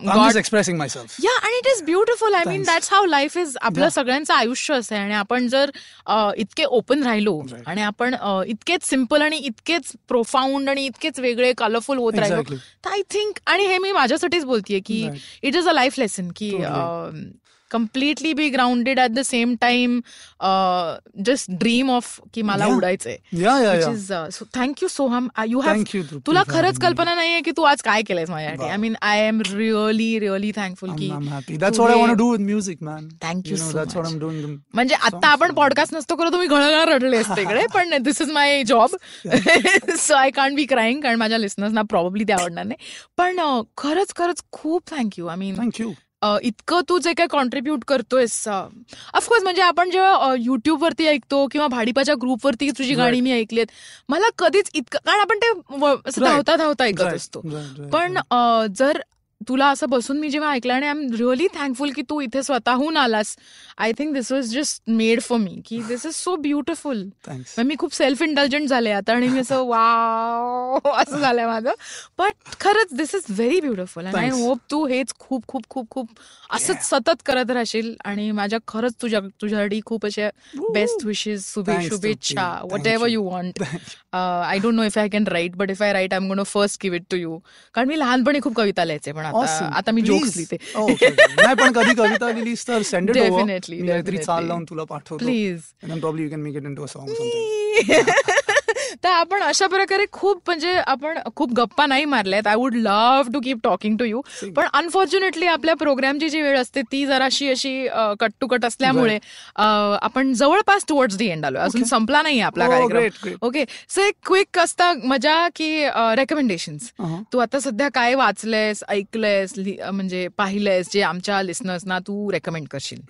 I'm just expressing myself. Yeah आणि it is beautiful I mean. That's how life is आपलं. सगळ्यांचं आयुष्य असं आहे आणि आपण जर इतके ओपन राहिलो. आणि आपण इतकेच सिंपल आणि इतकेच प्रोफाऊंड आणि इतकेच वेगळे कलरफुल होत राहिलो. तर आय थिंक आणि हे मी माझ्यासाठीच बोलतेय की. It is a life lesson की. Completely be grounded at the same time just dream of की मला. उडायचंय thank you so um you have तुला खरंच. कल्पना नाहीये की तू आज काय केलंयस माझ्यासाठी. I mean I am really really thankful की I'm, I'm happy. That's Tu what I want to do with music, man. Thank you know, so that's what much. I'm doing. The म्हणजे आता आपण पॉडकास्ट नसतो करत तुम्ही घळघळ रडले असते इकडे पण this is my job so I can't be crying कारण माझ्या लिस्नर्सना प्रॉब्ली ते आवडणार नाही पण अं, खरंच खरंच खूप thank you I mean Thank you. इतकं तू जे काय कॉन्ट्रीब्यूट करतोयस ऑफकोर्स म्हणजे आपण जेव्हा युट्यूब वरती ऐकतो किंवा भाडीपाच्या ग्रुपवरती तुझी. गाणी मी ऐकलीत मला कधीच इतकं कारण आपण ते. धावता धावता ऐकत असतो पण जर तुला असं बसून मी जेव्हा ऐकलं आणि आय एम रिअली थँकफुल की तू इथे स्वतःहून आलास I think this was just made for me की दिस इज सो ब्युटिफुल. मी खूप सेल्फ इंटेलिजंट झाले आता आणि मी असं वाव असं झालंय माझं पण खरंच this is very beautiful and I. Hope तू हेच खूप खूप खूप खूप असंच सतत करत राहशील आणि माझ्या खरंच तुझ्या तुझ्यासाठी खूप अशा बेस्ट विशेस शुभेच्छा. Whatever you. You want I don't know if I can write but if I write I am gonna first give it to you कारण मी लहानपणी खूप कविता लिहायचे पण आता Awesome. आता मी जोक्स Please. लिहिते Oh, okay, okay. नाही पण कधी कविता लिहिलीस तर सेंड इट ओव्हर Definitely, मी काहीतरी चाल definitely. लावून तुला पाठवतो please And then probably you can make it into a song or something. तर आपण अशा प्रकारे खूप म्हणजे आपण खूप गप्पा नाही मारल्यात I would love to keep talking to you. पण अनफॉर्च्युनेटली आपल्या प्रोग्रामची जी वेळ असते ती जराशी अशी कट टू कट असल्यामुळे आपण जवळपास टुवर्ड्स दी एंड आलोय अजून संपला नाही आपला Oh, कार्यक्रम. ओके सो एक क्विक असता मजा की रेकमेंडेशन Uh-huh. तू आता सध्या काय वाचलंयस ऐकलंयस म्हणजे पाहिलंयस जे आमच्या लिस्नर्सना तू रेकमेंड करशील.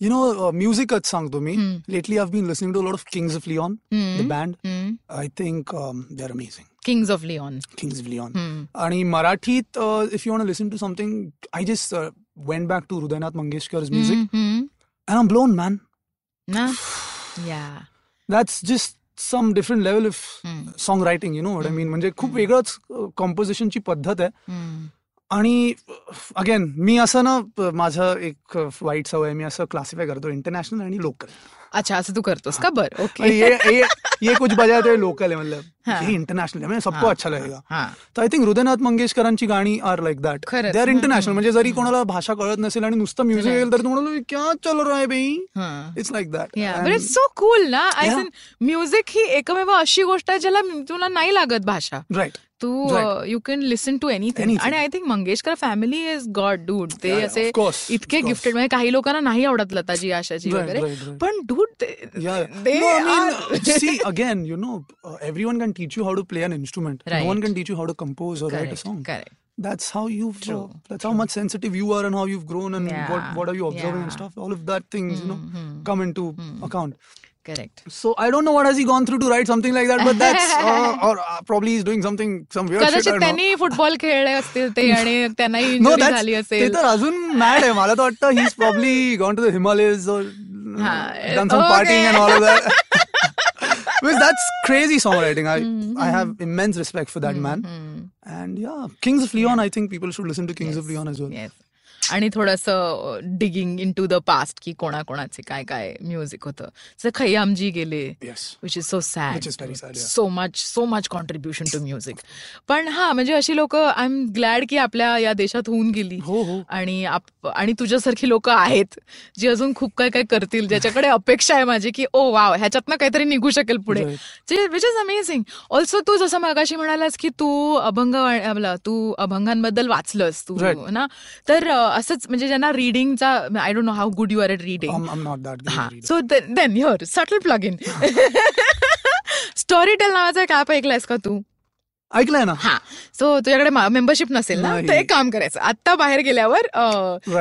You know, uh, musicच सांगतो मी Hmm. Lately I've been listening to a lot of Kings of Leon, the band. I think um, they're amazing. Kings of Leon Kings of Leon. आणि मराठीत if you want listen to something I just went back to Hridaynath Mangeshkar's music and I'm blown, man. ना या that's just some different level of song writing you know what I mean म्हणजे खूप वेगळंच कॉम्पोजिशनची पद्धत आहे आणि again मी असं ना माझं एक वाईट सवय आहे, मी असं क्लासिफाय करतो इंटरनॅशनल आणि लोकल अच्छा असं तू करतोस का? बर ओके. ये ये ये कुछ बजाय तो लोकल है मतलब. हाँ. ये इंटरनॅशनल है म्हणजे सबको अच्छा लगेगा. हा. तर आय थिंक हृदयनाथ मंगेशकरांची गाणी are like that. They are international म्हणजे जरी कोणाला भाषा कळत नसेल आणि नुसतं म्युझिक. येईल तर तुम्हाला क्या चल रहा है बाई हा. It's like that but it's so cool ना. आय. थिंक म्युझिक ही एकमेव अशी गोष्ट आहे ज्याला तुला नाही लागत भाषा. Right Tu Right. You can listen to anything Anything. आणि I think Mangeshkar family is god dude ते Yeah, yeah, असे of course, इतके of course. गिफ्टेड म्हणजे काही लोकांना नाही आवडत लताजी आशाजी Right, वगैरे right, right. पण dude Yeah. they no, I mean, are- uh, see, again, you know, uh, everyone can teach you how to play an instrument. Right. No one can teach you how to compose or write a correct song. Correct That's how you've, uh, True, that's how much sensitive you are and how you've grown and Yeah, what, what are you observing and yeah. stuff. All of that things, you know, Hmm, come into account. Correct So I don't know what has he gone through to write something like that, but that's uh, or uh, probably he's doing something some weird shit. I कदाचित don't know. त्यांनी football खेळले असतील ते आणि त्यांनाही No, injury that's झाली ते असेल तर अजून मॅड आहे मला तर वाटतं he's probably gone to the Himalayas or Ha, done some okay. partying and all of that. Because that's crazy songwriting. I I have immense respect for that man. And yeah, Kings of Leon. I think people should listen to Kings of Leon as well. Yes. आणि थोडस digging into the past की कोणाकोणाचे काय काय music होतं जसं खय्यामजी गेले. Which is so sad Which is very sad, yeah. So much so much contribution to music पण हा म्हणजे अशी लोक आय एम ग्लॅड की आपल्या या देशात होऊन गेली हो, हो. आणि आणि तुझ्यासारखी लोक आहेत जी अजून खूप काय काय करतील ज्याच्याकडे अपेक्षा आहे माझी की ओ वाव ह्याच्यातनं काहीतरी निघू शकेल पुढे विच इज अमेझिंग ऑल्सो तू जसं मागाशी म्हणालास की तू अभंग तू अभंगांबद्दल वाचलंस तू. ना तर असंच म्हणजे ज्यांना रिडिंगचा I don't know how good you are at reading I'm, I'm not that good. हा at reading. So then your subtle plug in Storytel नावाचा एक ऍप ऐकलायस का तू ऐकलंय ना हा सो तुझ्याकडे मेंबरशिप नसेल ना. तर एक काम करायचं आता बाहेर गेल्यावर.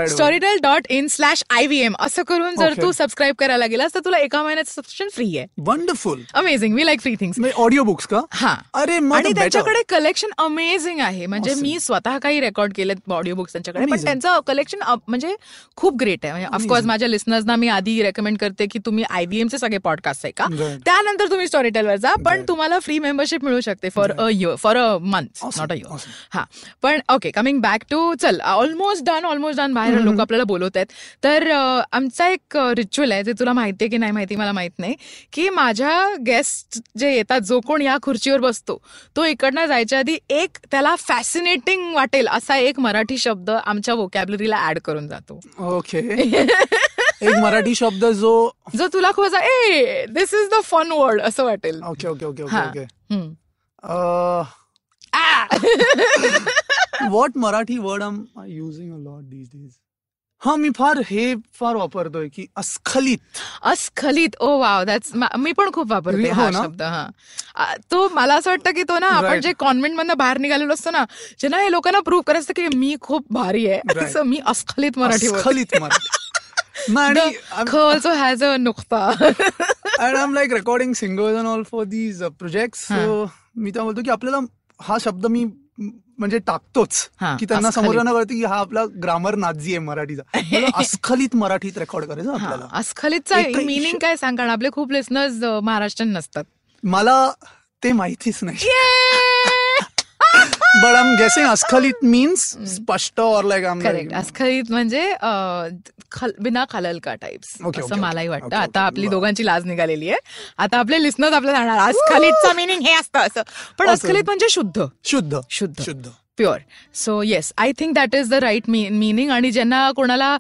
Storytel dot in slash I V M असं करून जर. तू सबस्क्राईब करायला गेलास तर तुला एका महिन्याचं सबस्क्रिप्शन फ्री आहे wonderful amazing we like free things audio books का हा अरे आणि. त्यांच्याकडे कलेक्शन अमेझिंग आहे म्हणजे. मी स्वतः काही रेकॉर्ड केलेत ऑडिओ बुक्स त्यांच्याकडे पण. त्यांचं कलेक्शन म्हणजे खूप ग्रेट आहे म्हणजे ऑफकोर्स माझ्या लिस्नर्सना मी आधी रेकमेंड करते की तुम्ही आयबीएम चे सगळे पॉडकास्ट आहे का. त्यानंतर तुम्ही स्टोरीटेलवर जा पण. तुम्हाला फ्री मेंबरशिप मिळू शकते for a year for a month not a year awesome. हा पण ओके कमिंग बॅक टू चल ऑलमोस्ट डन ऑलमोस्ट डन बाहेर लोक आपल्याला बोलवत आहेत. तर आमचा एक रिच्युअल आहे जे तुला माहितीये की नाही माहिती मला माहीत नाही की माझ्या गेस्ट जे येतात जो कोण या खुर्चीवर बसतो तो इकडनं जायच्या आधी एक त्याला फॅसिनेटिंग वाटेल असा एक मराठी शब्द आमच्या वोकॅबलरीला ऍड करून जातो. ओके एक मराठी शब्द जो जो तुला खूप असा ए this is the fun word असं वाटेल. Okay okay okay. Okay what Marathi word am using a lot these days हा मी फार हे फार वापरतोय की अस्खलित. अस्खलित. ओ वाव दॅट्स मी पण खूप वापरते हो हा? शब्द हा. तो मला असं वाटतं की तो ना आपण. जे कॉन्व्हेंट मधनं बाहेर निघालेलो असतो ना ज्यांना हे लोकांना प्रूव्ह करायचं असतं की मी खूप भारी आहे मी अस्खलित मराठी अस्खलित मराठी. ख also has a नुकता and I am like recording singers and all for these projects हा. मी त्या बोलतो की आपल्याला हा शब्द मी म्हणजे टाकतोच. की त्यांना अस्खलित. समोर कळते की हा आपला ग्रामर नाजी आहे मराठीचा. अस्खलित मराठीत रेकॉर्ड करायचं आपल्याला. अस्खलितचा मिनिंग काय सांग कारण आपले खूप लिस्नर्स महाराष्ट्रीयन नसतात. मला ते माहितीच नाही. बट आम गेसिंग अस्खलित मीन्स स्पष्ट और लाईक करेक्ट अस्खलित म्हणजे बिना खलल का टाइप्स असं मलाही. वाटतं. आता. आपली. दोघांची लाज निघालेली आहे. आता आपले लिस्नर्स आपल्याला जाणार अस्खलितचा मिनिंग हे असतं असं. पण. अस्खलित म्हणजे शुद्ध. शुद्ध. शुद्ध. शुद्ध. Pure so yes I think that is the right meaning आणि ज्यांना कोणाला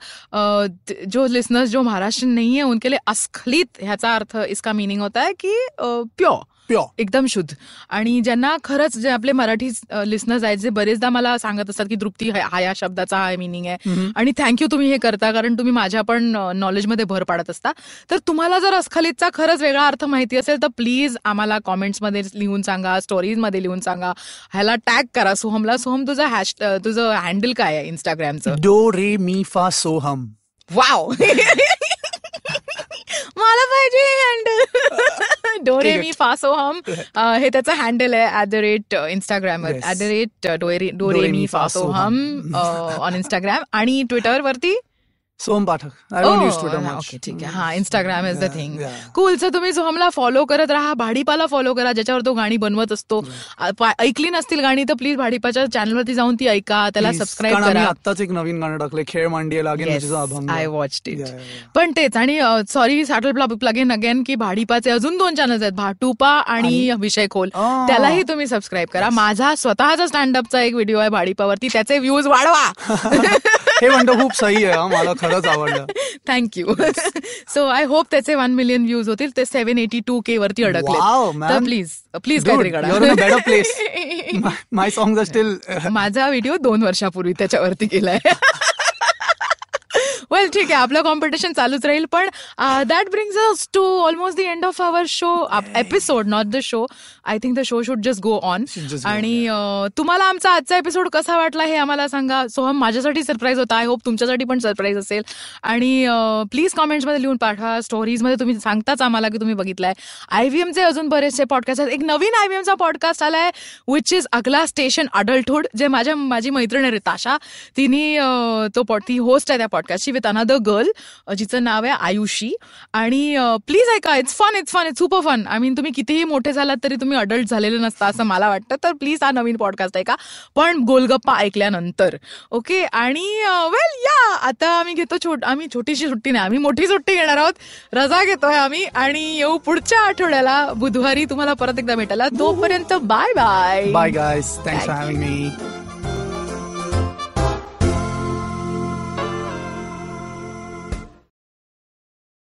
जो लिस्नर्स जो महाराष्ट्र नहीं है उनके लिए अस्खलित ह्याचा अर्थ इसका मिनिंग होता है की प्युअर एकदम शुद्ध. आणि ज्यांना खरंच जे आपले मराठी लिस्नर्स आहेत जे बरेचदा मला सांगत असतात की तृप्ती हा या शब्दाचा हा मिनिंग आहे. आणि थँक्यू तुम्ही हे करता कारण तुम्ही माझ्या पण नॉलेजमध्ये भर पाडत असता. तर तुम्हाला जर अस्खलितचा खरंच वेगळा अर्थ माहिती असेल तर प्लीज आम्हाला कॉमेंट्समध्ये लिहून सांगा स्टोरीजमध्ये लिहून सांगा. ह्याला टॅग करा सोहमला. सोहम तुझं हॅश तुझं हँडल काय आहे इंस्टाग्रामचं डो रे मी फा सोहम वाव मला पाहिजे हँडल डोरे. मी फासो हम. अ, हे त्याचं हँडल आहे at the rate Instagram. At the rate डोरे डोरे मी फासो हम ऑन इंस्टाग्राम आणि ट्विटर वरती? Soham Pathak I don't use Twitter much okay ठीक आहे. हा Instagram is the thing. Cool so तुम्ही सोहमला फॉलो करत राहा भाडीपाला फॉलो करा ज्याच्यावर तो गाणी बनवत असतो. ऐकली नसतील गाणी तर प्लीज भाडीपाच्या चॅनलवरती जाऊन ती ऐका त्याला. सबस्क्राईब करा. आत्ताच एक नवीन गाणं टाकले खेळ मांडिये लागेल आय वॉच इट. पण तेच आणि sorry subtle plug in again की भाडीपाचे अजून दोन चॅनल्स आहेत भाटुपा आणि विषय खोल. त्यालाही तुम्ही सबस्क्राईब करा. माझा स्वतःचा स्टँडअपचा एक व्हिडिओ आहे भाडीपावरती त्याचे व्ह्यूज वाढवा. हे म्हणतो खूप सही आहे मला खरंच आवडलं. Thank you so I hope त्याचे वन मिलियन व्ह्यूज होतील. ते सेव्हन एटी टू के वरती अडकले. प्लीज प्लीज काहीतरी place. माय सॉंग स्टील माझा व्हिडिओ दोन वर्षापूर्वी त्याच्यावरती केलाय वेल ठीक आहे आपलं कॉम्पिटिशन चालूच राहील पण that brings us to almost the end of our show episode not the show I think the show should just go on आणि अ, तुम्हाला आमचा आजचा एपिसोड कसा वाटला हे आम्हाला सांगा. सोहम माझ्यासाठी सरप्राईज होता. आय होप तुमच्यासाठी पण सरप्राईज असेल. आणि प्लीज कॉमेंट्समध्ये लिहून पाठवा. स्टोरीजमध्ये तुम्ही सांगताच आम्हाला की तुम्ही बघितलाय. आयव्हीएमचे अजून बरेचसे पॉडकास्ट आहेत. एक नवीन आयव्हीएमचा पॉडकास्ट आलाय which is Agla station adulthood जे माझ्या माझी मैत्रीण आहे रिताशा. तिने अ, तो पॉड ती होस्ट आहे त्या पॉडकास्टची विथ अनदर गर्ल जिचं नाव आहे आयुषी. आणि प्लीज ऐका it's fun it's fun it's super fun I mean तुम्ही कितीही मोठे झालात तरी तुम्ही अडल्ट झालेले नसता असं मला वाटतं. तर प्लीज हा नवीन पॉडकास्ट ऐका. पण गोलगप्पा ऐकल्यानंतर. ओके? आणि वेल या आता आम्ही घेतो छोट आम्ही छोटीशी सुट्टी नाही. आम्ही मोठी सुट्टी घेणार आहोत. रजा घेतोय आम्ही. आणि येऊ पुढच्या आठवड्याला. बुधवारी तुम्हाला परत एकदा भेटायला. तोपर्यंत bye bye bye guys thanks for having me